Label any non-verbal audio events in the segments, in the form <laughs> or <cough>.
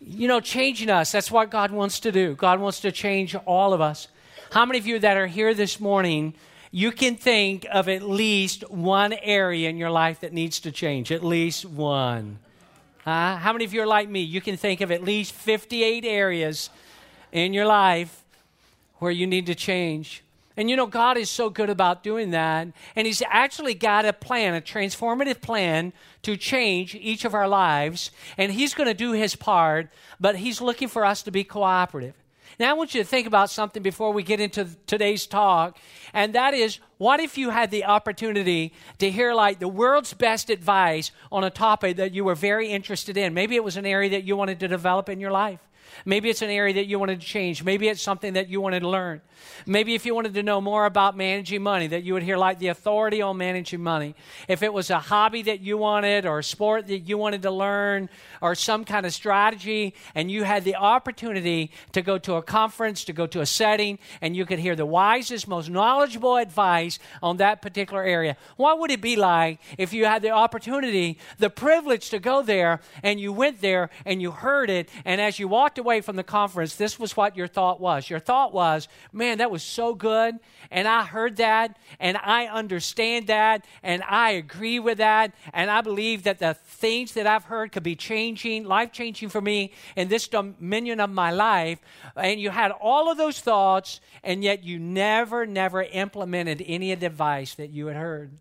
you know, changing us. That's what God wants to do. God wants to change all of us. How many of you that are here this morning, you can think of at least one area in your life that needs to change? At least one. Uh, how many of you are like me? You can think of at least 58 areas in your life where you need to change. And you know, God is so good about doing that. And He's actually got a plan, a transformative plan to change each of our lives. And He's going to do His part, but He's looking for us to be cooperative. Now, I want you to think about something before we get into today's talk, and that is what if you had the opportunity to hear like the world's best advice on a topic that you were very interested in? Maybe it was an area that you wanted to develop in your life. Maybe it's an area that you wanted to change. Maybe it's something that you wanted to learn. Maybe if you wanted to know more about managing money, that you would hear like the authority on managing money. If it was a hobby that you wanted, or a sport that you wanted to learn, or some kind of strategy, and you had the opportunity to go to a conference, to go to a setting, and you could hear the wisest, most knowledgeable advice on that particular area. What would it be like if you had the opportunity, the privilege to go there, and you went there and you heard it, and as you walked away from the conference, this was what your thought was. Your thought was, man, that was so good. And I heard that, and I understand that, and I agree with that. And I believe that the things that I've heard could be changing, life changing for me in this dominion of my life. And you had all of those thoughts, and yet you never, never implemented any of the advice that you had heard.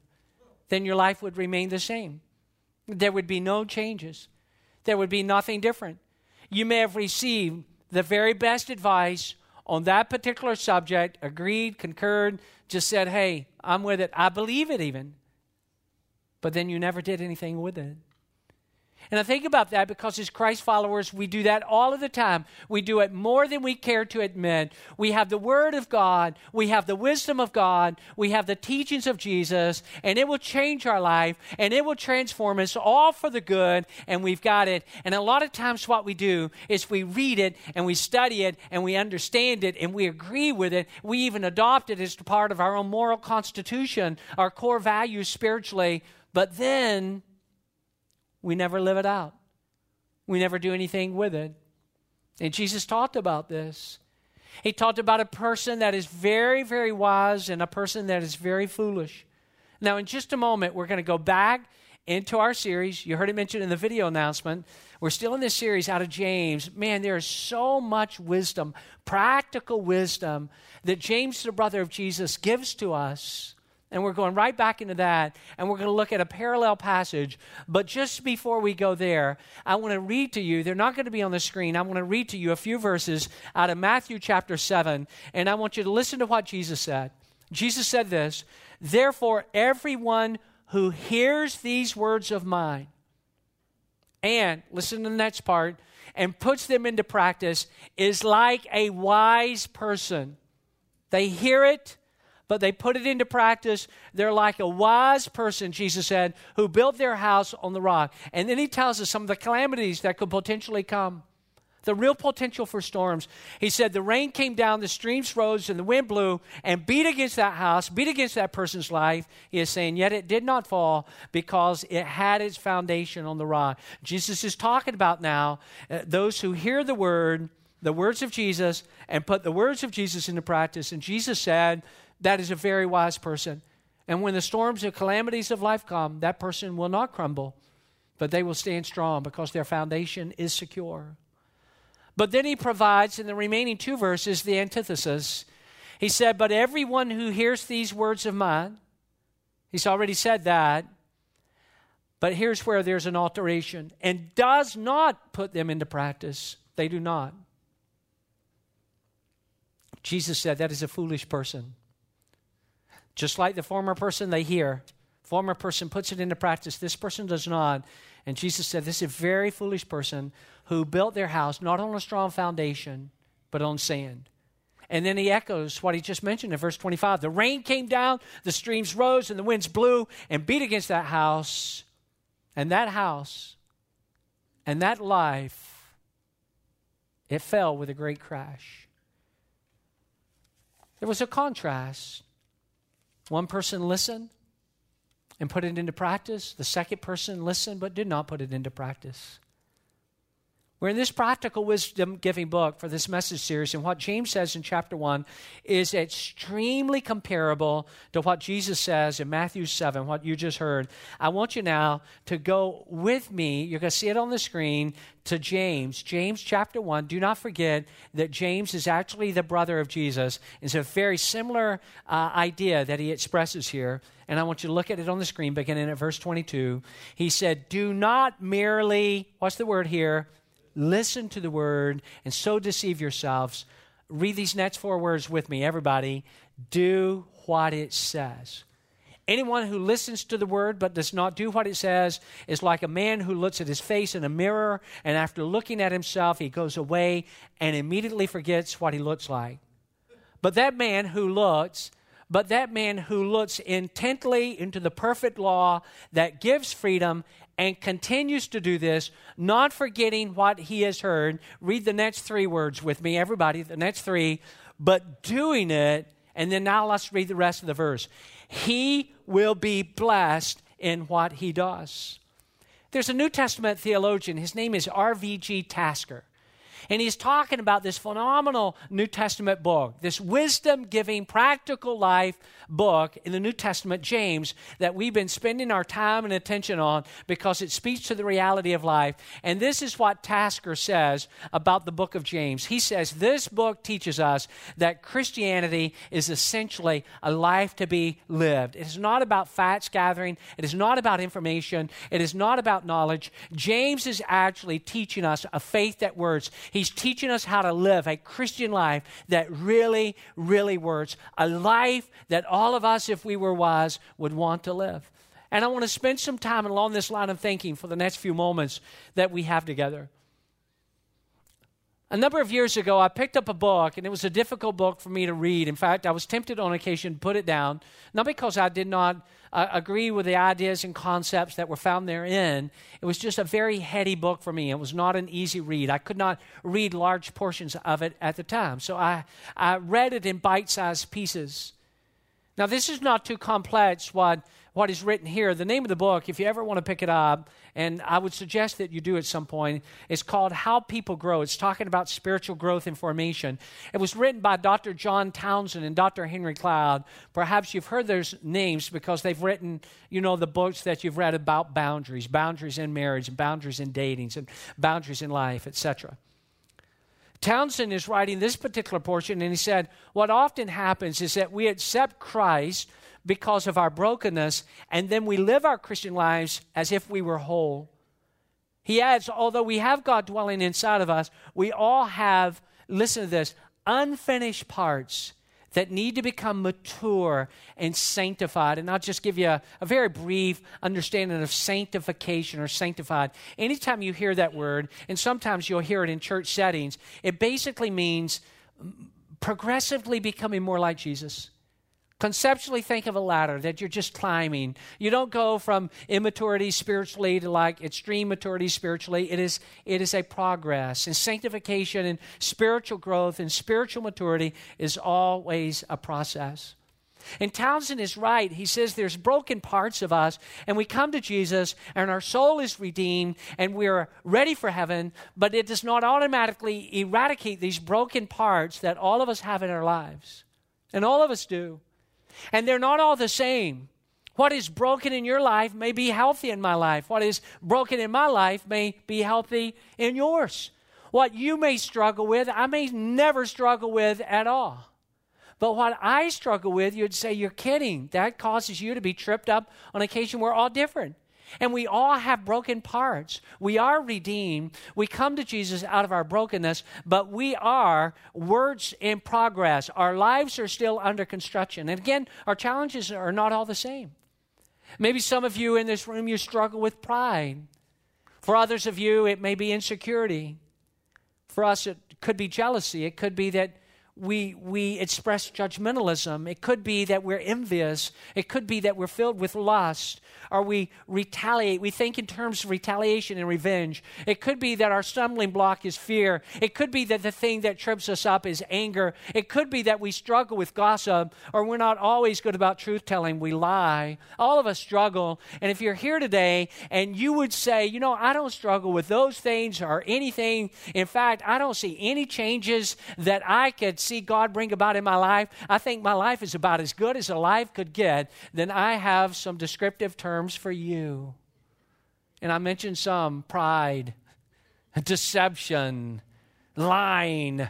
Then your life would remain the same. There would be no changes. There would be nothing different. You may have received the very best advice on that particular subject, agreed, concurred, just said, hey, I'm with it. I believe it even. But then you never did anything with it. And I think about that because as Christ followers, we do that all of the time. We do it more than we care to admit. We have the Word of God, we have the wisdom of God, we have the teachings of Jesus, and it will change our life and it will transform us all for the good, and we've got it. And a lot of times, what we do is we read it and we study it and we understand it and we agree with it. We even adopt it as part of our own moral constitution, our core values spiritually. But then we never live it out. We never do anything with it. And Jesus talked about this. He talked about a person that is very, very wise and a person that is very foolish. Now, in just a moment, we're going to go back into our series. You heard it mentioned in the video announcement. We're still in this series out of James. Man, there is so much wisdom, practical wisdom that James, the brother of Jesus, gives to us and we're going right back into that, and we're going to look at a parallel passage. But just before we go there, I want to read to you, they're not going to be on the screen. I want to read to you a few verses out of Matthew chapter 7, and I want you to listen to what Jesus said. Jesus said this Therefore, everyone who hears these words of mine, and listen to the next part, and puts them into practice is like a wise person. They hear it but they put it into practice. They're like a wise person, Jesus said, who built their house on the rock. And then he tells us some of the calamities that could potentially come. The real potential for storms. He said the rain came down, the streams rose, and the wind blew and beat against that house, beat against that person's life. He is saying, yet it did not fall because it had its foundation on the rock. Jesus is talking about now uh, those who hear the word, the words of Jesus, and put the words of Jesus into practice. And Jesus said, that is a very wise person. And when the storms and calamities of life come, that person will not crumble, but they will stand strong because their foundation is secure. But then he provides in the remaining two verses the antithesis. He said, But everyone who hears these words of mine, he's already said that, but here's where there's an alteration, and does not put them into practice. They do not. Jesus said, That is a foolish person. Just like the former person they hear, former person puts it into practice, this person does not. And Jesus said, This is a very foolish person who built their house not on a strong foundation, but on sand. And then he echoes what he just mentioned in verse 25. The rain came down, the streams rose, and the winds blew and beat against that house. And that house and that life, it fell with a great crash. There was a contrast one person listened and put it into practice. The second person listened but did not put it into practice. We're in this practical wisdom giving book for this message series, and what James says in chapter 1 is extremely comparable to what Jesus says in Matthew 7, what you just heard. I want you now to go with me, you're going to see it on the screen, to James. James chapter 1. Do not forget that James is actually the brother of Jesus. It's a very similar uh, idea that he expresses here, and I want you to look at it on the screen beginning at verse 22. He said, Do not merely, what's the word here? Listen to the word, and so deceive yourselves. Read these next four words with me, everybody. Do what it says. Anyone who listens to the word but does not do what it says is like a man who looks at his face in a mirror and after looking at himself, he goes away and immediately forgets what he looks like. But that man who looks, but that man who looks intently into the perfect law that gives freedom and continues to do this, not forgetting what he has heard. Read the next three words with me, everybody, the next three, but doing it. And then now let's read the rest of the verse. He will be blessed in what he does. There's a New Testament theologian, his name is R.V.G. Tasker. And he's talking about this phenomenal New Testament book, this wisdom giving, practical life book in the New Testament, James, that we've been spending our time and attention on because it speaks to the reality of life. And this is what Tasker says about the book of James. He says, This book teaches us that Christianity is essentially a life to be lived. It is not about facts gathering, it is not about information, it is not about knowledge. James is actually teaching us a faith that works. He's teaching us how to live a Christian life that really, really works, a life that all of us, if we were wise, would want to live. And I want to spend some time along this line of thinking for the next few moments that we have together. A number of years ago, I picked up a book, and it was a difficult book for me to read. In fact, I was tempted on occasion to put it down, not because I did not uh, agree with the ideas and concepts that were found therein. It was just a very heady book for me. It was not an easy read. I could not read large portions of it at the time. So I, I read it in bite sized pieces. Now, this is not too complex what, what is written here. The name of the book, if you ever want to pick it up, and I would suggest that you do at some point, is called How People Grow. It's talking about spiritual growth and formation. It was written by Dr. John Townsend and Dr. Henry Cloud. Perhaps you've heard their names because they've written, you know, the books that you've read about boundaries, boundaries in marriage, boundaries in dating, and boundaries in life, etc. Townsend is writing this particular portion, and he said, What often happens is that we accept Christ because of our brokenness, and then we live our Christian lives as if we were whole. He adds, although we have God dwelling inside of us, we all have, listen to this, unfinished parts that need to become mature and sanctified. And I'll just give you a, a, very brief understanding of sanctification or sanctified. Anytime you hear that word, and sometimes you'll hear it in church settings, it basically means progressively becoming more like Jesus. Conceptually, think of a ladder that you're just climbing. You don't go from immaturity spiritually to like extreme maturity spiritually. It is, it is a progress. And sanctification and spiritual growth and spiritual maturity is always a process. And Townsend is right. He says there's broken parts of us, and we come to Jesus, and our soul is redeemed, and we're ready for heaven, but it does not automatically eradicate these broken parts that all of us have in our lives. And all of us do. And they're not all the same. What is broken in your life may be healthy in my life. What is broken in my life may be healthy in yours. What you may struggle with, I may never struggle with at all. But what I struggle with, you'd say, You're kidding. That causes you to be tripped up on occasion. We're all different. And we all have broken parts. We are redeemed. We come to Jesus out of our brokenness, but we are words in progress. Our lives are still under construction. And again, our challenges are not all the same. Maybe some of you in this room, you struggle with pride. For others of you, it may be insecurity. For us, it could be jealousy. It could be that we, we express judgmentalism. It could be that we're envious. It could be that we're filled with lust or we retaliate. We think in terms of retaliation and revenge. It could be that our stumbling block is fear. It could be that the thing that trips us up is anger. It could be that we struggle with gossip or we're not always good about truth telling. We lie. All of us struggle. And if you're here today and you would say, you know, I don't struggle with those things or anything, in fact, I don't see any changes that I could see God bring about in my life. I think my life is about as good as a life could get. Then I have some descriptive terms for you. And I mentioned some pride, deception, lying,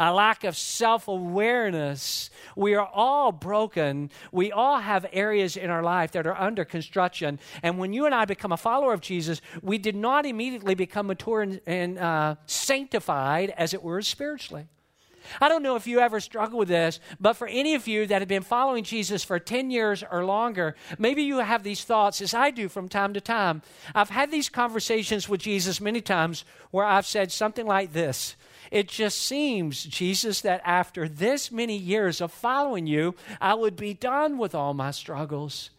a lack of self awareness. We are all broken. We all have areas in our life that are under construction. And when you and I become a follower of Jesus, we did not immediately become mature and, and uh, sanctified, as it were, spiritually. I don't know if you ever struggle with this, but for any of you that have been following Jesus for 10 years or longer, maybe you have these thoughts as I do from time to time. I've had these conversations with Jesus many times where I've said something like this. It just seems, Jesus, that after this many years of following you, I would be done with all my struggles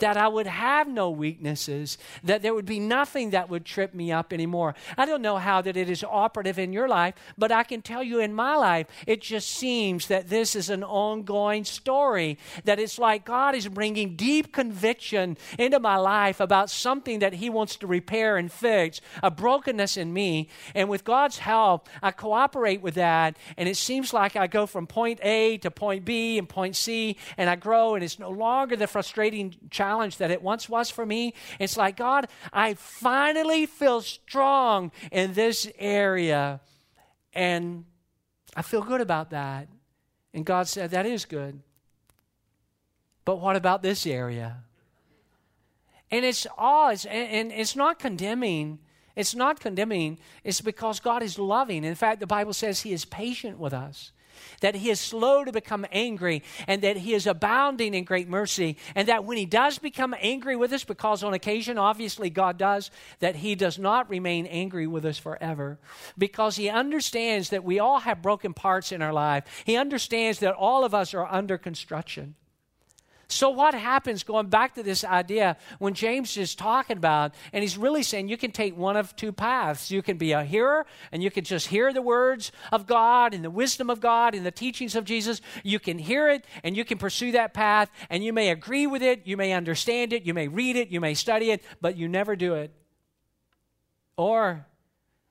that I would have no weaknesses, that there would be nothing that would trip me up anymore. I don't know how that it is operative in your life, but I can tell you in my life, it just seems that this is an ongoing story, that it's like God is bringing deep conviction into my life about something that He wants to repair and fix, a brokenness in me. And with God's help, I cooperate with that, and it seems like I go from point A to point B and point C, and I grow, and it's no longer the frustrating challenge challenge that it once was for me. It's like, God, I finally feel strong in this area. And I feel good about that. And God said, That is good. But what about this area? And it's all, it's, and it's not condemning. It's not condemning. It's because God is loving. In fact, the Bible says He is patient with us that he is slow to become angry, and that he is abounding in great mercy, and that when he does become angry with us, because on occasion, obviously, God does, that he does not remain angry with us forever, because he understands that we all have broken parts in our life. He understands that all of us are under construction. So, what happens, going back to this idea, when James is talking about, and he's really saying you can take one of two paths. You can be a hearer, and you can just hear the words of God and the wisdom of God and the teachings of Jesus. You can hear it, and you can pursue that path, and you may agree with it, you may understand it, you may read it, you may study it, but you never do it. Or,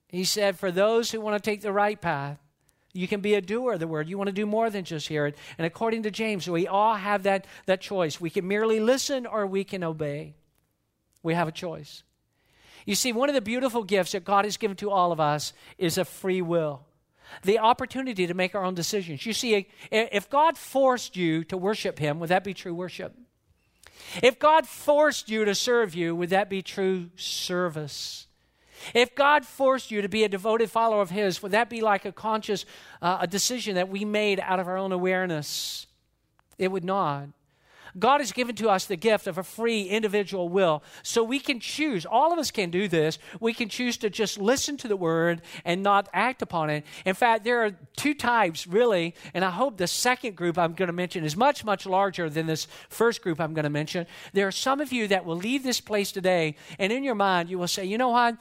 he said, for those who want to take the right path, you can be a doer of the word. You want to do more than just hear it. And according to James, we all have that, that choice. We can merely listen or we can obey. We have a choice. You see, one of the beautiful gifts that God has given to all of us is a free will, the opportunity to make our own decisions. You see, if God forced you to worship Him, would that be true worship? If God forced you to serve you, would that be true service? If God forced you to be a devoted follower of His, would that be like a conscious uh, a decision that we made out of our own awareness? It would not. God has given to us the gift of a free individual will. So we can choose. All of us can do this. We can choose to just listen to the word and not act upon it. In fact, there are two types, really, and I hope the second group I'm going to mention is much, much larger than this first group I'm going to mention. There are some of you that will leave this place today, and in your mind, you will say, you know what?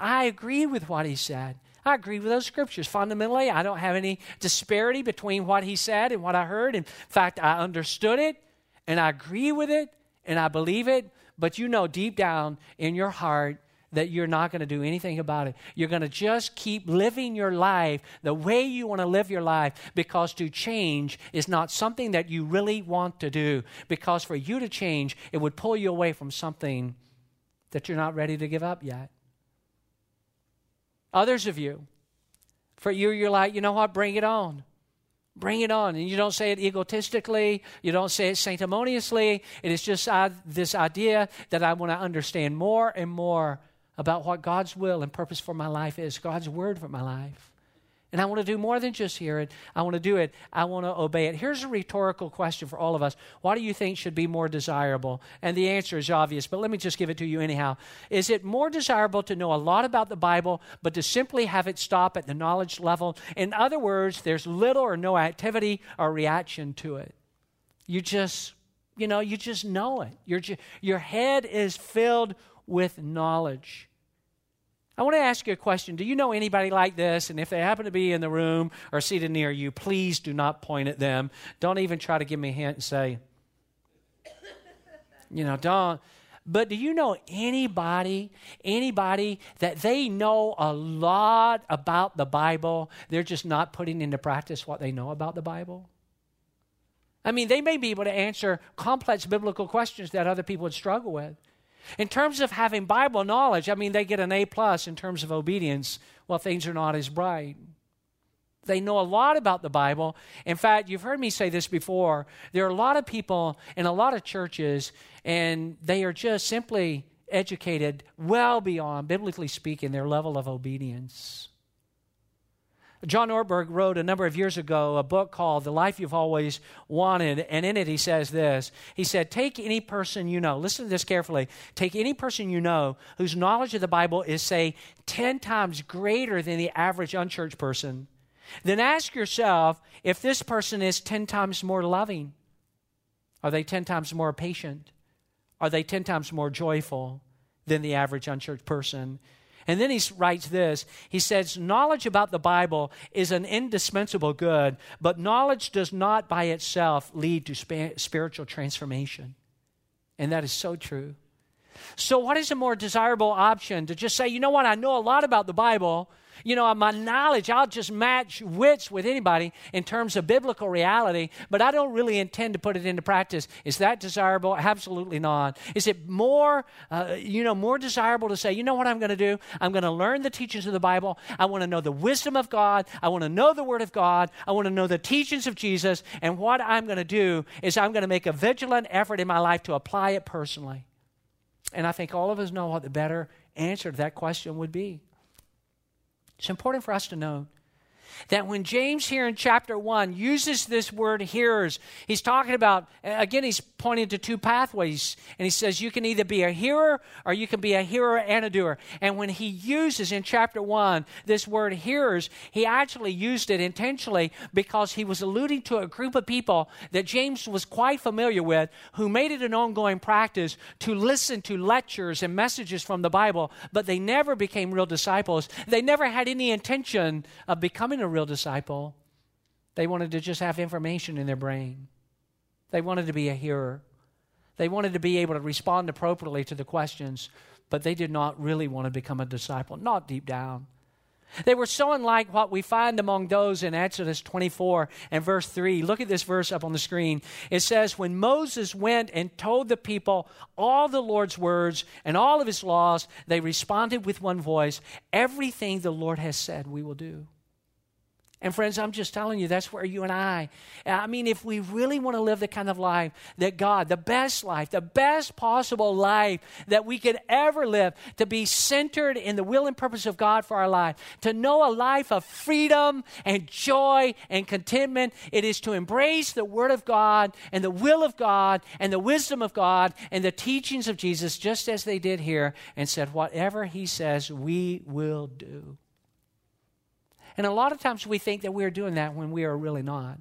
I agree with what he said. I agree with those scriptures. Fundamentally, I don't have any disparity between what he said and what I heard. In fact, I understood it and I agree with it and I believe it, but you know deep down in your heart that you're not going to do anything about it. You're going to just keep living your life the way you want to live your life because to change is not something that you really want to do. Because for you to change, it would pull you away from something that you're not ready to give up yet. Others of you, for you, you're like, you know what? Bring it on. Bring it on. And you don't say it egotistically, you don't say it sanctimoniously. It is just uh, this idea that I want to understand more and more about what God's will and purpose for my life is, God's word for my life. And I want to do more than just hear it. I want to do it. I want to obey it. Here's a rhetorical question for all of us. What do you think should be more desirable? And the answer is obvious, but let me just give it to you anyhow. Is it more desirable to know a lot about the Bible, but to simply have it stop at the knowledge level? In other words, there's little or no activity or reaction to it. You just, you know, you just know it. Your, your head is filled with knowledge. I want to ask you a question. Do you know anybody like this? And if they happen to be in the room or seated near you, please do not point at them. Don't even try to give me a hint and say, <laughs> you know, don't. But do you know anybody, anybody that they know a lot about the Bible? They're just not putting into practice what they know about the Bible? I mean, they may be able to answer complex biblical questions that other people would struggle with. In terms of having Bible knowledge, I mean, they get an A plus in terms of obedience. Well, things are not as bright. They know a lot about the Bible. In fact, you've heard me say this before. There are a lot of people in a lot of churches, and they are just simply educated well beyond, biblically speaking, their level of obedience. John Ortberg wrote a number of years ago a book called The Life You've Always Wanted, and in it he says this. He said, Take any person you know, listen to this carefully, take any person you know whose knowledge of the Bible is, say, 10 times greater than the average unchurched person, then ask yourself if this person is 10 times more loving. Are they 10 times more patient? Are they 10 times more joyful than the average unchurched person? And then he writes this He says, Knowledge about the Bible is an indispensable good, but knowledge does not by itself lead to spiritual transformation. And that is so true. So, what is a more desirable option? To just say, you know what, I know a lot about the Bible, you know, my knowledge, I'll just match wits with anybody in terms of biblical reality, but I don't really intend to put it into practice. Is that desirable? Absolutely not. Is it more, uh, you know, more desirable to say, you know what I'm going to do? I'm going to learn the teachings of the Bible. I want to know the wisdom of God. I want to know the Word of God. I want to know the teachings of Jesus. And what I'm going to do is I'm going to make a vigilant effort in my life to apply it personally. And I think all of us know what the better answer to that question would be. It's important for us to know that when James here in chapter 1 uses this word hearers, he's talking about, again, he's pointing to two pathways. And he says you can either be a hearer or you can be a hearer and a doer. And when he uses in chapter 1 this word hearers, he actually used it intentionally because he was alluding to a group of people that James was quite familiar with who made it an ongoing practice to listen to lectures and messages from the Bible, but they never became real disciples. They never had any intention of becoming a real disciple. They wanted to just have information in their brain. They wanted to be a hearer. They wanted to be able to respond appropriately to the questions, but they did not really want to become a disciple, not deep down. They were so unlike what we find among those in Exodus 24 and verse 3. Look at this verse up on the screen. It says, When Moses went and told the people all the Lord's words and all of his laws, they responded with one voice Everything the Lord has said, we will do. And friends, I'm just telling you, that's where you and I, I mean, if we really want to live the kind of life that God, the best life, the best possible life that we could ever live, to be centered in the will and purpose of God for our life, to know a life of freedom and joy and contentment, it is to embrace the Word of God and the will of God and the wisdom of God and the teachings of Jesus, just as they did here, and said, whatever He says, we will do. And a lot of times we think that we're doing that when we are really not.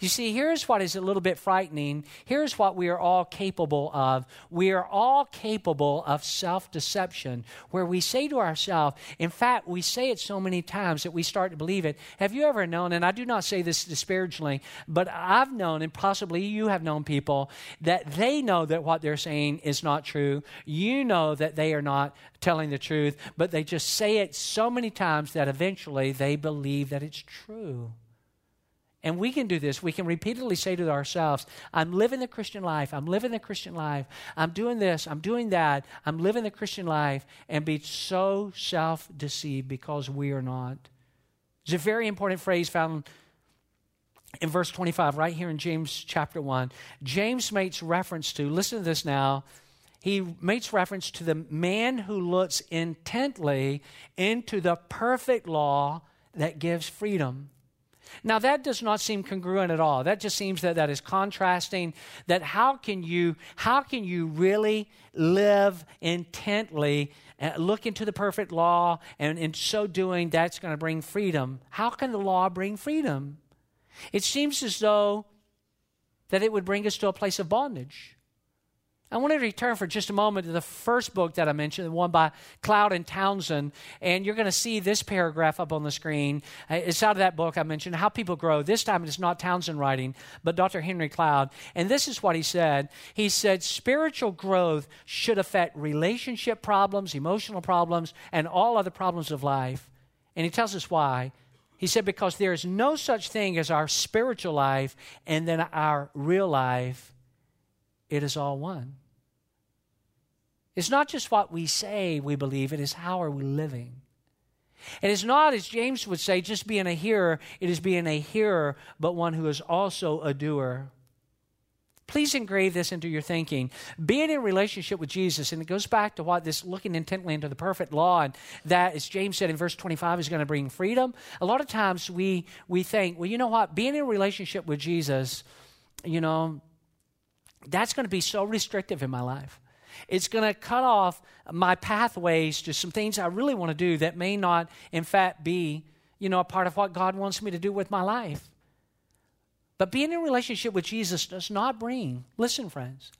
You see, here's what is a little bit frightening. Here's what we are all capable of. We are all capable of self deception, where we say to ourselves, in fact, we say it so many times that we start to believe it. Have you ever known, and I do not say this disparagingly, but I've known, and possibly you have known people, that they know that what they're saying is not true. You know that they are not telling the truth, but they just say it so many times that eventually they believe that it's true. And we can do this. We can repeatedly say to ourselves, I'm living the Christian life. I'm living the Christian life. I'm doing this. I'm doing that. I'm living the Christian life and be so self deceived because we are not. There's a very important phrase found in verse 25, right here in James chapter 1. James makes reference to, listen to this now. He makes reference to the man who looks intently into the perfect law that gives freedom. Now that does not seem congruent at all. That just seems that that is contrasting that how can you how can you really live intently uh, look into the perfect law and in so doing that's going to bring freedom. How can the law bring freedom? It seems as though that it would bring us to a place of bondage. I want to return for just a moment to the first book that I mentioned, the one by Cloud and Townsend. And you're going to see this paragraph up on the screen. Uh, it's out of that book I mentioned, How People Grow. This time it's not Townsend writing, but Dr. Henry Cloud. And this is what he said He said, Spiritual growth should affect relationship problems, emotional problems, and all other problems of life. And he tells us why. He said, Because there is no such thing as our spiritual life and then our real life it is all one. It's not just what we say we believe, it is how are we living. It is not, as James would say, just being a hearer, it is being a hearer, but one who is also a doer. Please engrave this into your thinking. Being in relationship with Jesus, and it goes back to what this looking intently into the perfect law, and that, as James said in verse 25, is going to bring freedom. A lot of times we, we think, well, you know what? Being in relationship with Jesus, you know, that's going to be so restrictive in my life. It's going to cut off my pathways to some things I really want to do that may not, in fact, be, you know, a part of what God wants me to do with my life. But being in a relationship with Jesus does not bring, listen, friends,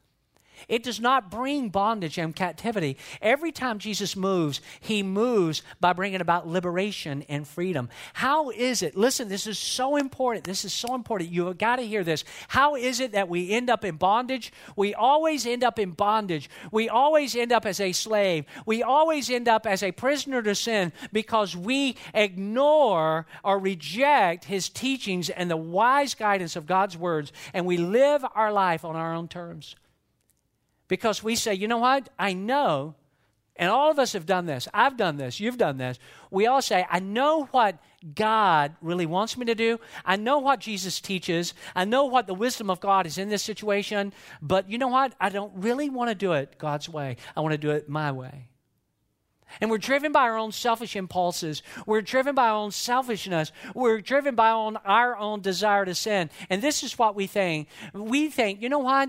it does not bring bondage and captivity. Every time Jesus moves, he moves by bringing about liberation and freedom. How is it? Listen, this is so important. This is so important. You have got to hear this. How is it that we end up in bondage? We always end up in bondage. We always end up as a slave. We always end up as a prisoner to sin because we ignore or reject his teachings and the wise guidance of God's words, and we live our life on our own terms. Because we say, you know what? I know, and all of us have done this. I've done this. You've done this. We all say, I know what God really wants me to do. I know what Jesus teaches. I know what the wisdom of God is in this situation. But you know what? I don't really want to do it God's way. I want to do it my way. And we're driven by our own selfish impulses. We're driven by our own selfishness. We're driven by on our own desire to sin. And this is what we think. We think, you know what?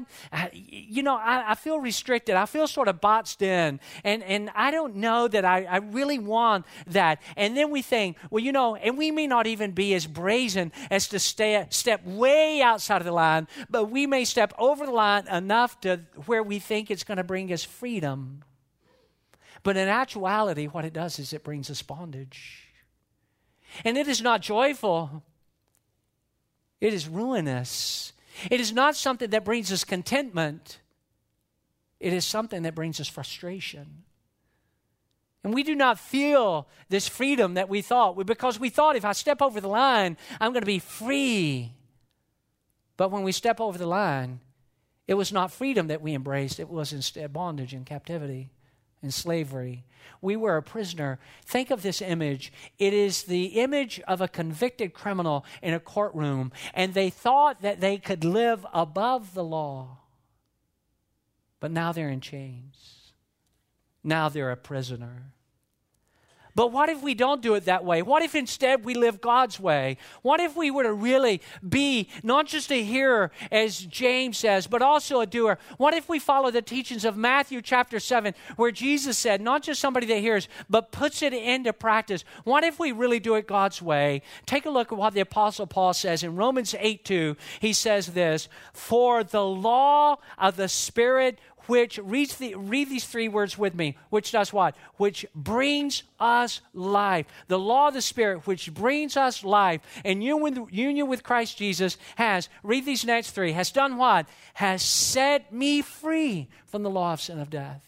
You know, I, I feel restricted. I feel sort of boxed in. And, and I don't know that I, I really want that. And then we think, well, you know, and we may not even be as brazen as to stay, step way outside of the line, but we may step over the line enough to where we think it's going to bring us freedom. But in actuality, what it does is it brings us bondage. And it is not joyful, it is ruinous. It is not something that brings us contentment, it is something that brings us frustration. And we do not feel this freedom that we thought because we thought if I step over the line, I'm going to be free. But when we step over the line, it was not freedom that we embraced, it was instead bondage and captivity in slavery. We were a prisoner. Think of this image. It is the image of a convicted criminal in a courtroom, and they thought that they could live above the law. But now they're in chains. Now they're a prisoner. But what if we don't do it that way? What if instead we live God's way? What if we were to really be not just a hearer, as James says, but also a doer? What if we follow the teachings of Matthew chapter 7, where Jesus said, not just somebody that hears, but puts it into practice? What if we really do it God's way? Take a look at what the Apostle Paul says in Romans 8 2. He says this For the law of the Spirit which reads the, read these three words with me, which does what? Which brings us life. The law of the Spirit, which brings us life, and union, with Christ Jesus has, read these next three, has done what? Has set me free from the law of sin of death.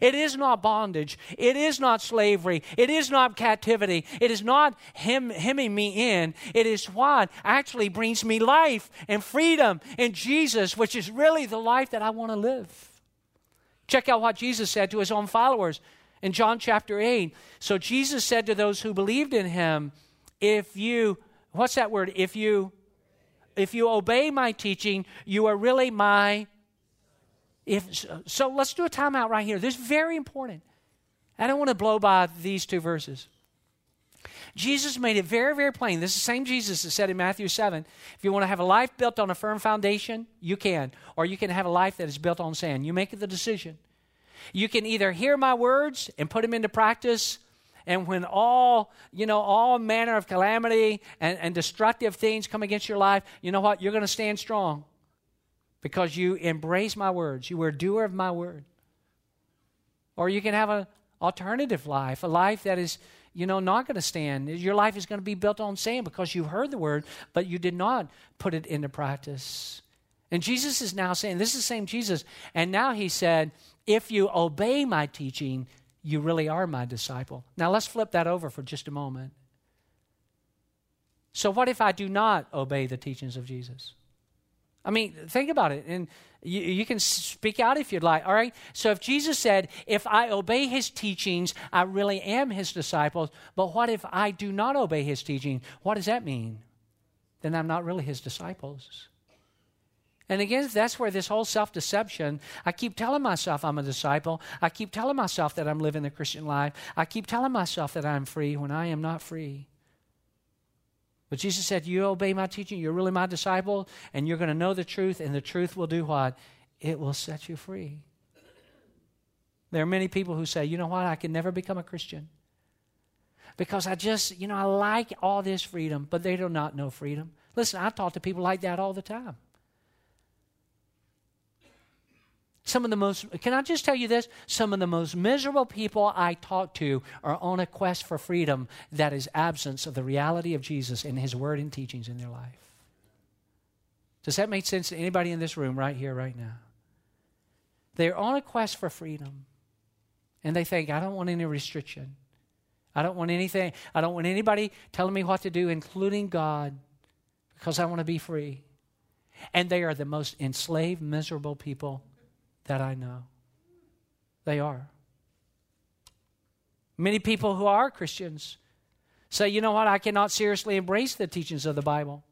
It is not bondage. It is not slavery. It is not captivity. It is not hemming me in. It is what actually brings me life and freedom in Jesus, which is really the life that I want to live. Check out what Jesus said to his own followers in John chapter 8. So Jesus said to those who believed in him, if you what's that word? If you if you obey my teaching, you are really my if so let's do a timeout right here. This is very important. I don't want to blow by these two verses. Jesus made it very, very plain. This is the same Jesus that said in Matthew 7 if you want to have a life built on a firm foundation, you can. Or you can have a life that is built on sand. You make the decision. You can either hear my words and put them into practice, and when all, you know, all manner of calamity and, and destructive things come against your life, you know what? You're going to stand strong because you embrace my words. You were a doer of my word. Or you can have an alternative life, a life that is you know, not going to stand. Your life is going to be built on sand because you heard the word, but you did not put it into practice. And Jesus is now saying, this is the same Jesus. And now he said, if you obey my teaching, you really are my disciple. Now let's flip that over for just a moment. So, what if I do not obey the teachings of Jesus? I mean, think about it. And you, you, can speak out if you'd like. All right? So if Jesus said, if I obey his teachings, I really am his disciples, but what if I do not obey his teaching? What does that mean? Then I'm not really his disciples. And again, that's where this whole self deception, I keep telling myself I'm a disciple. I keep telling myself that I'm living the Christian life. I keep telling myself that I'm free when I am not free. But Jesus said, You obey my teaching, you're really my disciple, and you're going to know the truth, and the truth will do what? It will set you free. There are many people who say, You know what? I can never become a Christian because I just, you know, I like all this freedom, but they do not know freedom. Listen, I talk to people like that all the time. Some of the most, can I just tell you this? Some of the most miserable people I talk to are on a quest for freedom that is absence of the reality of Jesus and his word and teachings in their life. Does that make sense to anybody in this room right here, right now? They're on a quest for freedom. And they think, I don't want any restriction. I don't want anything. I don't want anybody telling me what to do, including God, because I want to be free. And they are the most enslaved, miserable people that I know. They are. Many people who are Christians say, you know what, I cannot seriously embrace the teachings of the Bible.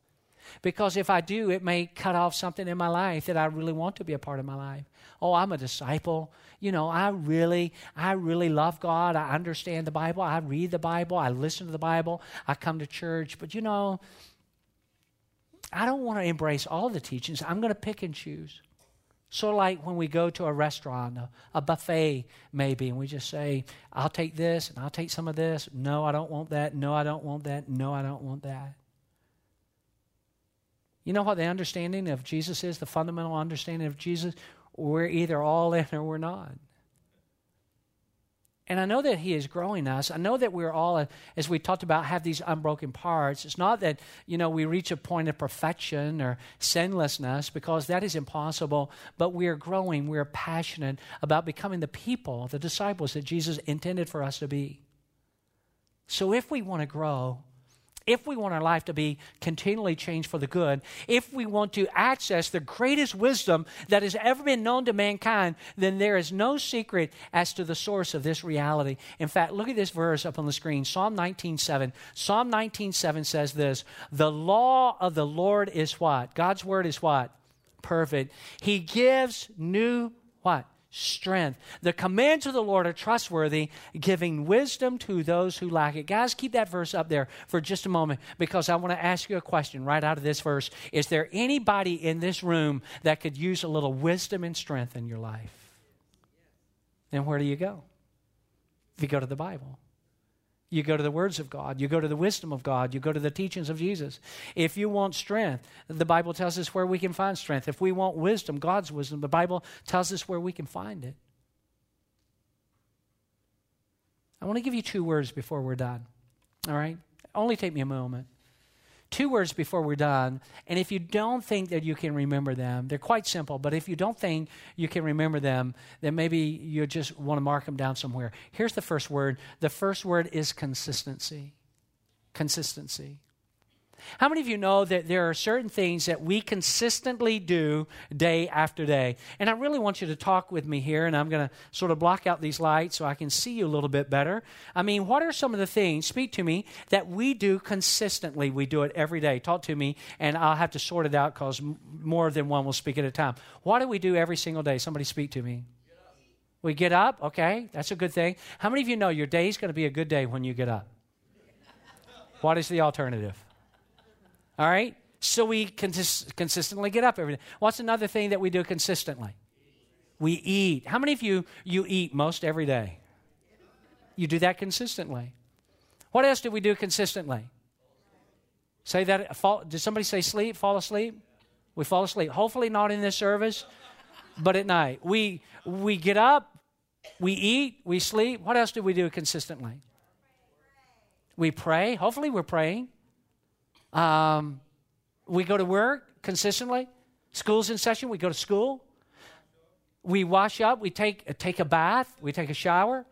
Because if I do, it may cut off something in my life that I really want to be a part of my life. Oh, I'm a disciple. You know, I really, I really love God. I understand the Bible. I read the Bible. I listen to the Bible. I come to church. But you know, I don't want to embrace all the teachings. I'm going to pick and choose. Sort of like when we go to a restaurant, a, a, buffet maybe, and we just say, I'll take this and I'll take some of this. No, I don't want that. No, I don't want that. No, I don't want that. You know what the understanding of Jesus is? The fundamental understanding of Jesus? We're either all in or we're not. And I know that He is growing us. I know that we're all, as we talked about, have these unbroken parts. It's not that, you know, we reach a point of perfection or sinlessness because that is impossible, but we are growing. We're passionate about becoming the people, the disciples that Jesus intended for us to be. So if we want to grow, if we want our life to be continually changed for the good, if we want to access the greatest wisdom that has ever been known to mankind, then there is no secret as to the source of this reality. In fact, look at this verse up on the screen Psalm 19:7. Psalm 19:7 says this The law of the Lord is what? God's word is what? Perfect. He gives new what? Strength. The commands of the Lord are trustworthy, giving wisdom to those who lack it. Guys, keep that verse up there for just a moment because I want to ask you a question right out of this verse. Is there anybody in this room that could use a little wisdom and strength in your life? Then where do you go? If you go to the Bible. You go to the words of God. You go to the wisdom of God. You go to the teachings of Jesus. If you want strength, the Bible tells us where we can find strength. If we want wisdom, God's wisdom, the Bible tells us where we can find it. I want to give you two words before we're done. All right? Only take me a moment two words before we're done. And if you don't think that you can remember them, they're quite simple, but if you don't think you can remember them, then maybe you just want to mark them down somewhere. Here's the first word the first word is consistency. Consistency. How many of you know that there are certain things that we consistently do day after day? And I really want you to talk with me here, and I'm going to sort of block out these lights so I can see you a little bit better. I mean, what are some of the things, speak to me, that we do consistently? We do it every day. Talk to me, and I'll have to sort it out because more than one will speak at a time. What do we do every single day? Somebody speak to me. We get up, okay, that's a good thing. How many of you know your day is going to be a good day when you get up? What is the alternative? All right? So we cons- consistently get up every day. What's another thing that we do consistently? We eat. How many of you you eat most every day? You do that consistently. What else do we do consistently? Say that. Fall, did somebody say sleep? Fall asleep? We fall asleep. Hopefully not in this service, but at night. We we get up, we eat, we sleep. What else do we do consistently? We pray. Hopefully we're praying. Um, we go to work consistently. School's in session. We go to school. We wash up. We take take a bath. We take a shower.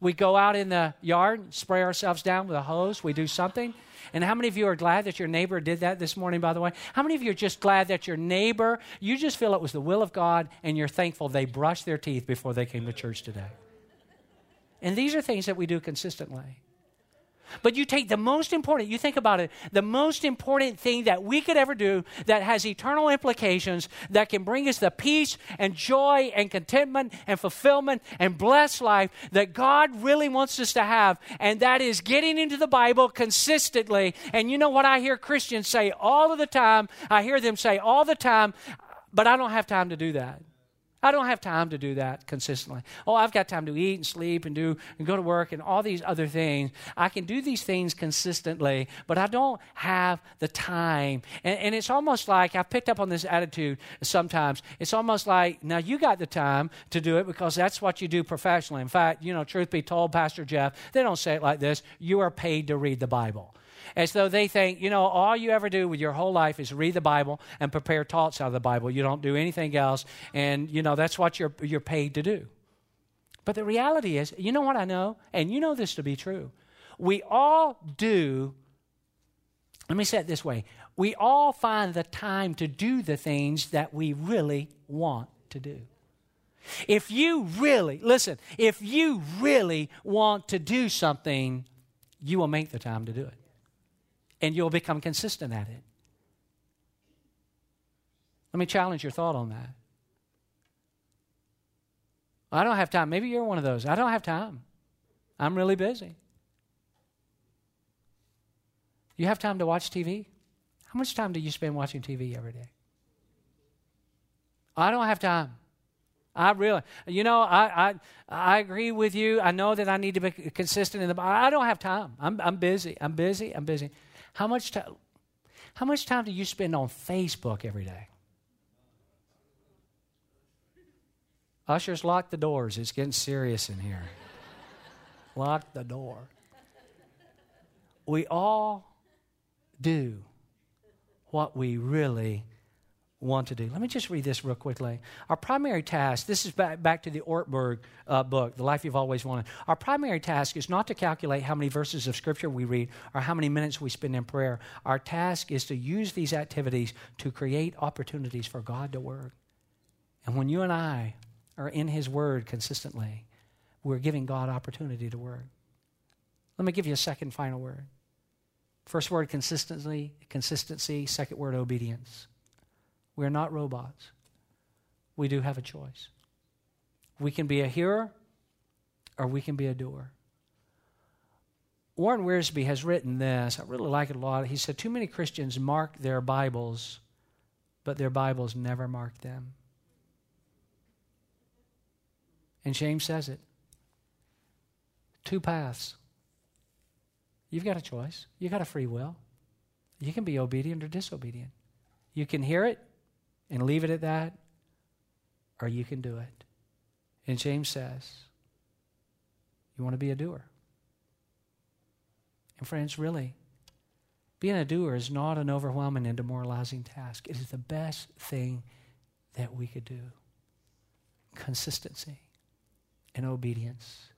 We go out in the yard, and spray ourselves down with a hose. We do something. And how many of you are glad that your neighbor did that this morning, by the way? How many of you are just glad that your neighbor, you just feel it was the will of God and you're thankful they brushed their teeth before they came to church today? And these are things that we do consistently. But you take the most important, you think about it, the most important thing that we could ever do that has eternal implications that can bring us the peace and joy and contentment and fulfillment and blessed life that God really wants us to have. And that is getting into the Bible consistently. And you know what I hear Christians say all of the time? I hear them say all the time, but I don't have time to do that. I don't have time to do that consistently. Oh, I've got time to eat and sleep and do and go to work and all these other things. I can do these things consistently, but I don't have the time. And, and it's almost like I've picked up on this attitude sometimes. It's almost like now you got the time to do it because that's what you do professionally. In fact, you know, truth be told, Pastor Jeff, they don't say it like this. You are paid to read the Bible as though they think, you know, all you ever do with your whole life is read the Bible and prepare thoughts out of the Bible. You don't do anything else, and, you know, that's what you're, you're paid to do. But the reality is, you know what I know? And you know this to be true. We all do, let me say it this way we all find the time to do the things that we really want to do. If you really, listen, if you really want to do something, you will make the time to do it and you'll become consistent at it. Let me challenge your thought on that. I don't have time. Maybe you're one of those. I don't have time. I'm really busy. You have time to watch TV? How much time do you spend watching TV every day? I don't have time. I really, you know, I, I, I agree with you. I know that I need to be consistent in the. I don't have time. I'm, I'm busy. I'm busy. I'm busy. How much time? How much time do you spend on Facebook every day? Ushers, lock the doors. It's getting serious in here. <laughs> lock the door. We all do what we really want to do. Let me just read this real quickly. Our primary task, this is back, back to the Ortberg uh, book, The Life You've Always Wanted. Our primary task is not to calculate how many verses of Scripture we read or how many minutes we spend in prayer. Our task is to use these activities to create opportunities for God to work. And when you and I are in His Word consistently, we're giving God opportunity to work. Let me give you a second final word. First word, consistency, consistency. Second word, obedience. We're not robots. We do have a choice. We can be a hearer or we can be a doer. Warren Wiersbe has written this. I really like it a lot. He said, Too many Christians mark their Bibles, but their Bibles never mark them. And James says it. Two paths. You've got a choice. You've got a free will. You can be obedient or disobedient. You can hear it and leave it at that, or you can do it. And James says, You want to be a doer. And friends, really, being a doer is not an overwhelming and demoralizing task. It is the best thing that we could do. Consistency and obedience.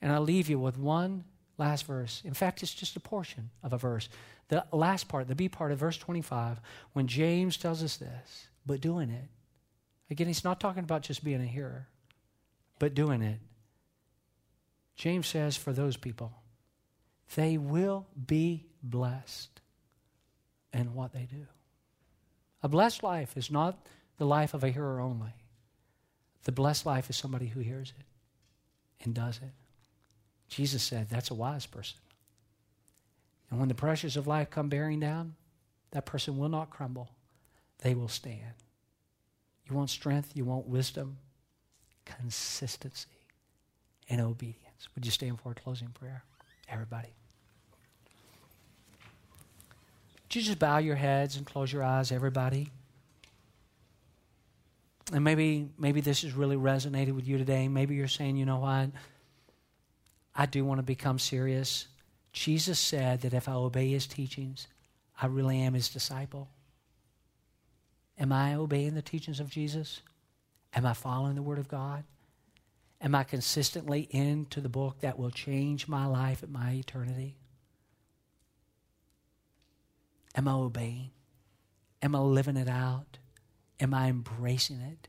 And I'll leave you with one last verse. In fact, it's just a portion of a verse. The last part, the B part of verse 25, when James tells us this, but doing it. Again, he's not talking about just being a hearer, but doing it. James says for those people, they will be blessed in what they do. A blessed life is not the life of a hearer only. The blessed life is somebody who hears it and does it. Jesus said that's a wise person. And when the pressures of life come bearing down, that person will not crumble. They will stand. You want strength, you want wisdom, consistency, and obedience. Would you stand for a closing prayer? Everybody. Would you just bow your heads and close your eyes, everybody? And maybe maybe this has really resonated with you today. Maybe you're saying, you know what? I do want to become serious. Jesus said that if I obey his teachings, I really am his disciple. Am I obeying the teachings of Jesus? Am I following the Word of God? Am I consistently into the book that will change my life and my eternity? Am I obeying? Am I living it out? Am I embracing it?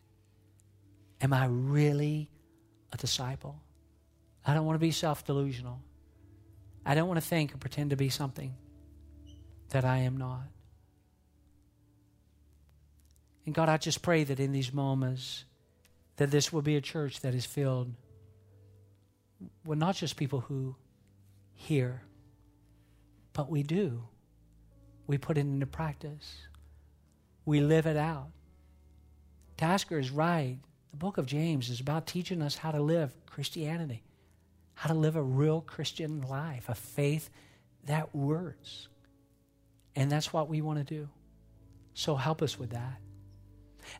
Am I really a disciple? I don't want to be self delusional. I don't want to think or pretend to be something that I am not. And God, I just pray that in these moments, that this will be a church that is filled with not just people who hear, but we do. We put it into practice. We live it out. Tasker is right. The book of James is about teaching us how to live Christianity, how to live a real Christian life, a faith that works. And that's what we want to do. So help us with that.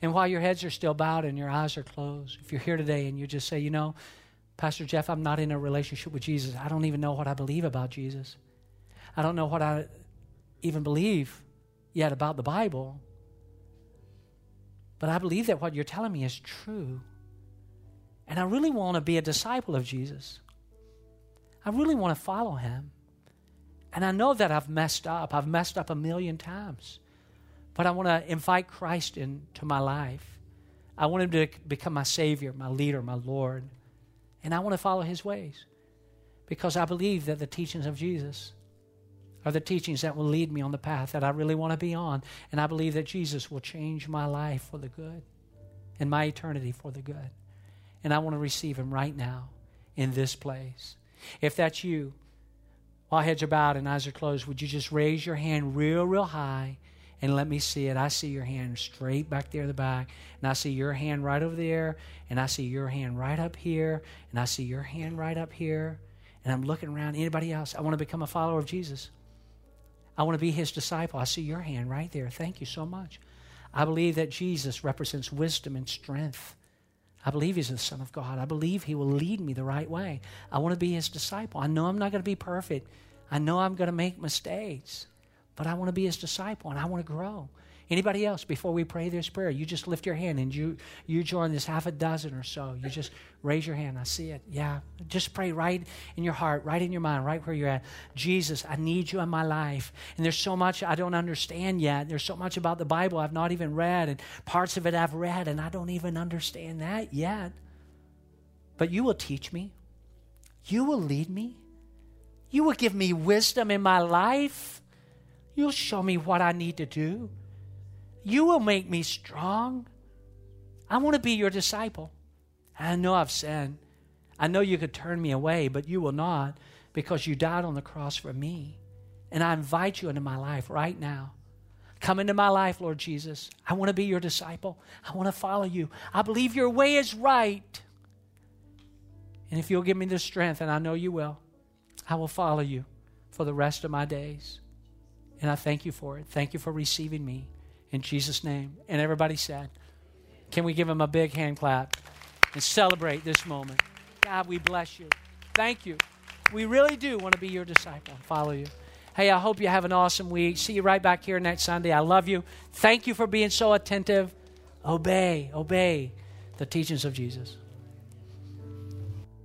And while your heads are still bowed and your eyes are closed, if you're here today and you just say, you know, Pastor Jeff, I'm not in a relationship with Jesus. I don't even know what I believe about Jesus. I don't know what I even believe yet about the Bible. But I believe that what you're telling me is true. And I really want to be a disciple of Jesus. I really want to follow him. And I know that I've messed up. I've messed up a million times. But I want to invite Christ into my life. I want him to become my Savior, my leader, my Lord. And I want to follow his ways because I believe that the teachings of Jesus are the teachings that will lead me on the path that I really want to be on. And I believe that Jesus will change my life for the good and my eternity for the good. And I want to receive him right now in this place. If that's you, while heads are bowed and eyes are closed, would you just raise your hand real, real high and let me see it. I see your hand straight back there in the back, and I see your hand right over there, and I see your hand right up here, and I see your hand right up here, and I'm looking around. Anybody else? I want to become a follower of Jesus. I want to be his disciple. I see your hand right there. Thank you so much. I believe that Jesus represents wisdom and strength. I believe he's the Son of God. I believe he will lead me the right way. I want to be his disciple. I know I'm not going to be perfect. I know I'm going to make mistakes but I want to be his disciple and I want to grow. Anybody else before we pray this prayer? You just lift your hand and you you join this half a dozen or so. You just raise your hand. I see it. Yeah. Just pray right in your heart, right in your mind, right where you're at. Jesus, I need you in my life. And there's so much I don't understand yet. There's so much about the Bible I've not even read, and parts of it I've read, and I don't even understand that yet. But you will teach me. You will lead me. You will give me wisdom in my life. You'll show me what I need to do. You will make me strong. I want to be your disciple. I know I've sinned. I know you could turn me away, but you will not because you died on the cross for me. And I invite you into my life right now. Come into my life, Lord Jesus. I want to be your disciple. I want to follow you. I believe your way is right. And if you'll give me the strength, and I know you will, I will follow you for the rest of my days. And I thank you for it. Thank you for receiving me in Jesus' name. And everybody said, Can we give him a big hand clap and celebrate this moment? God, we bless you. Thank you. We really do want to be your disciple and follow you. Hey, I hope you have an awesome week. See you right back here next Sunday. I love you. Thank you for being so attentive. Obey, obey the teachings of Jesus.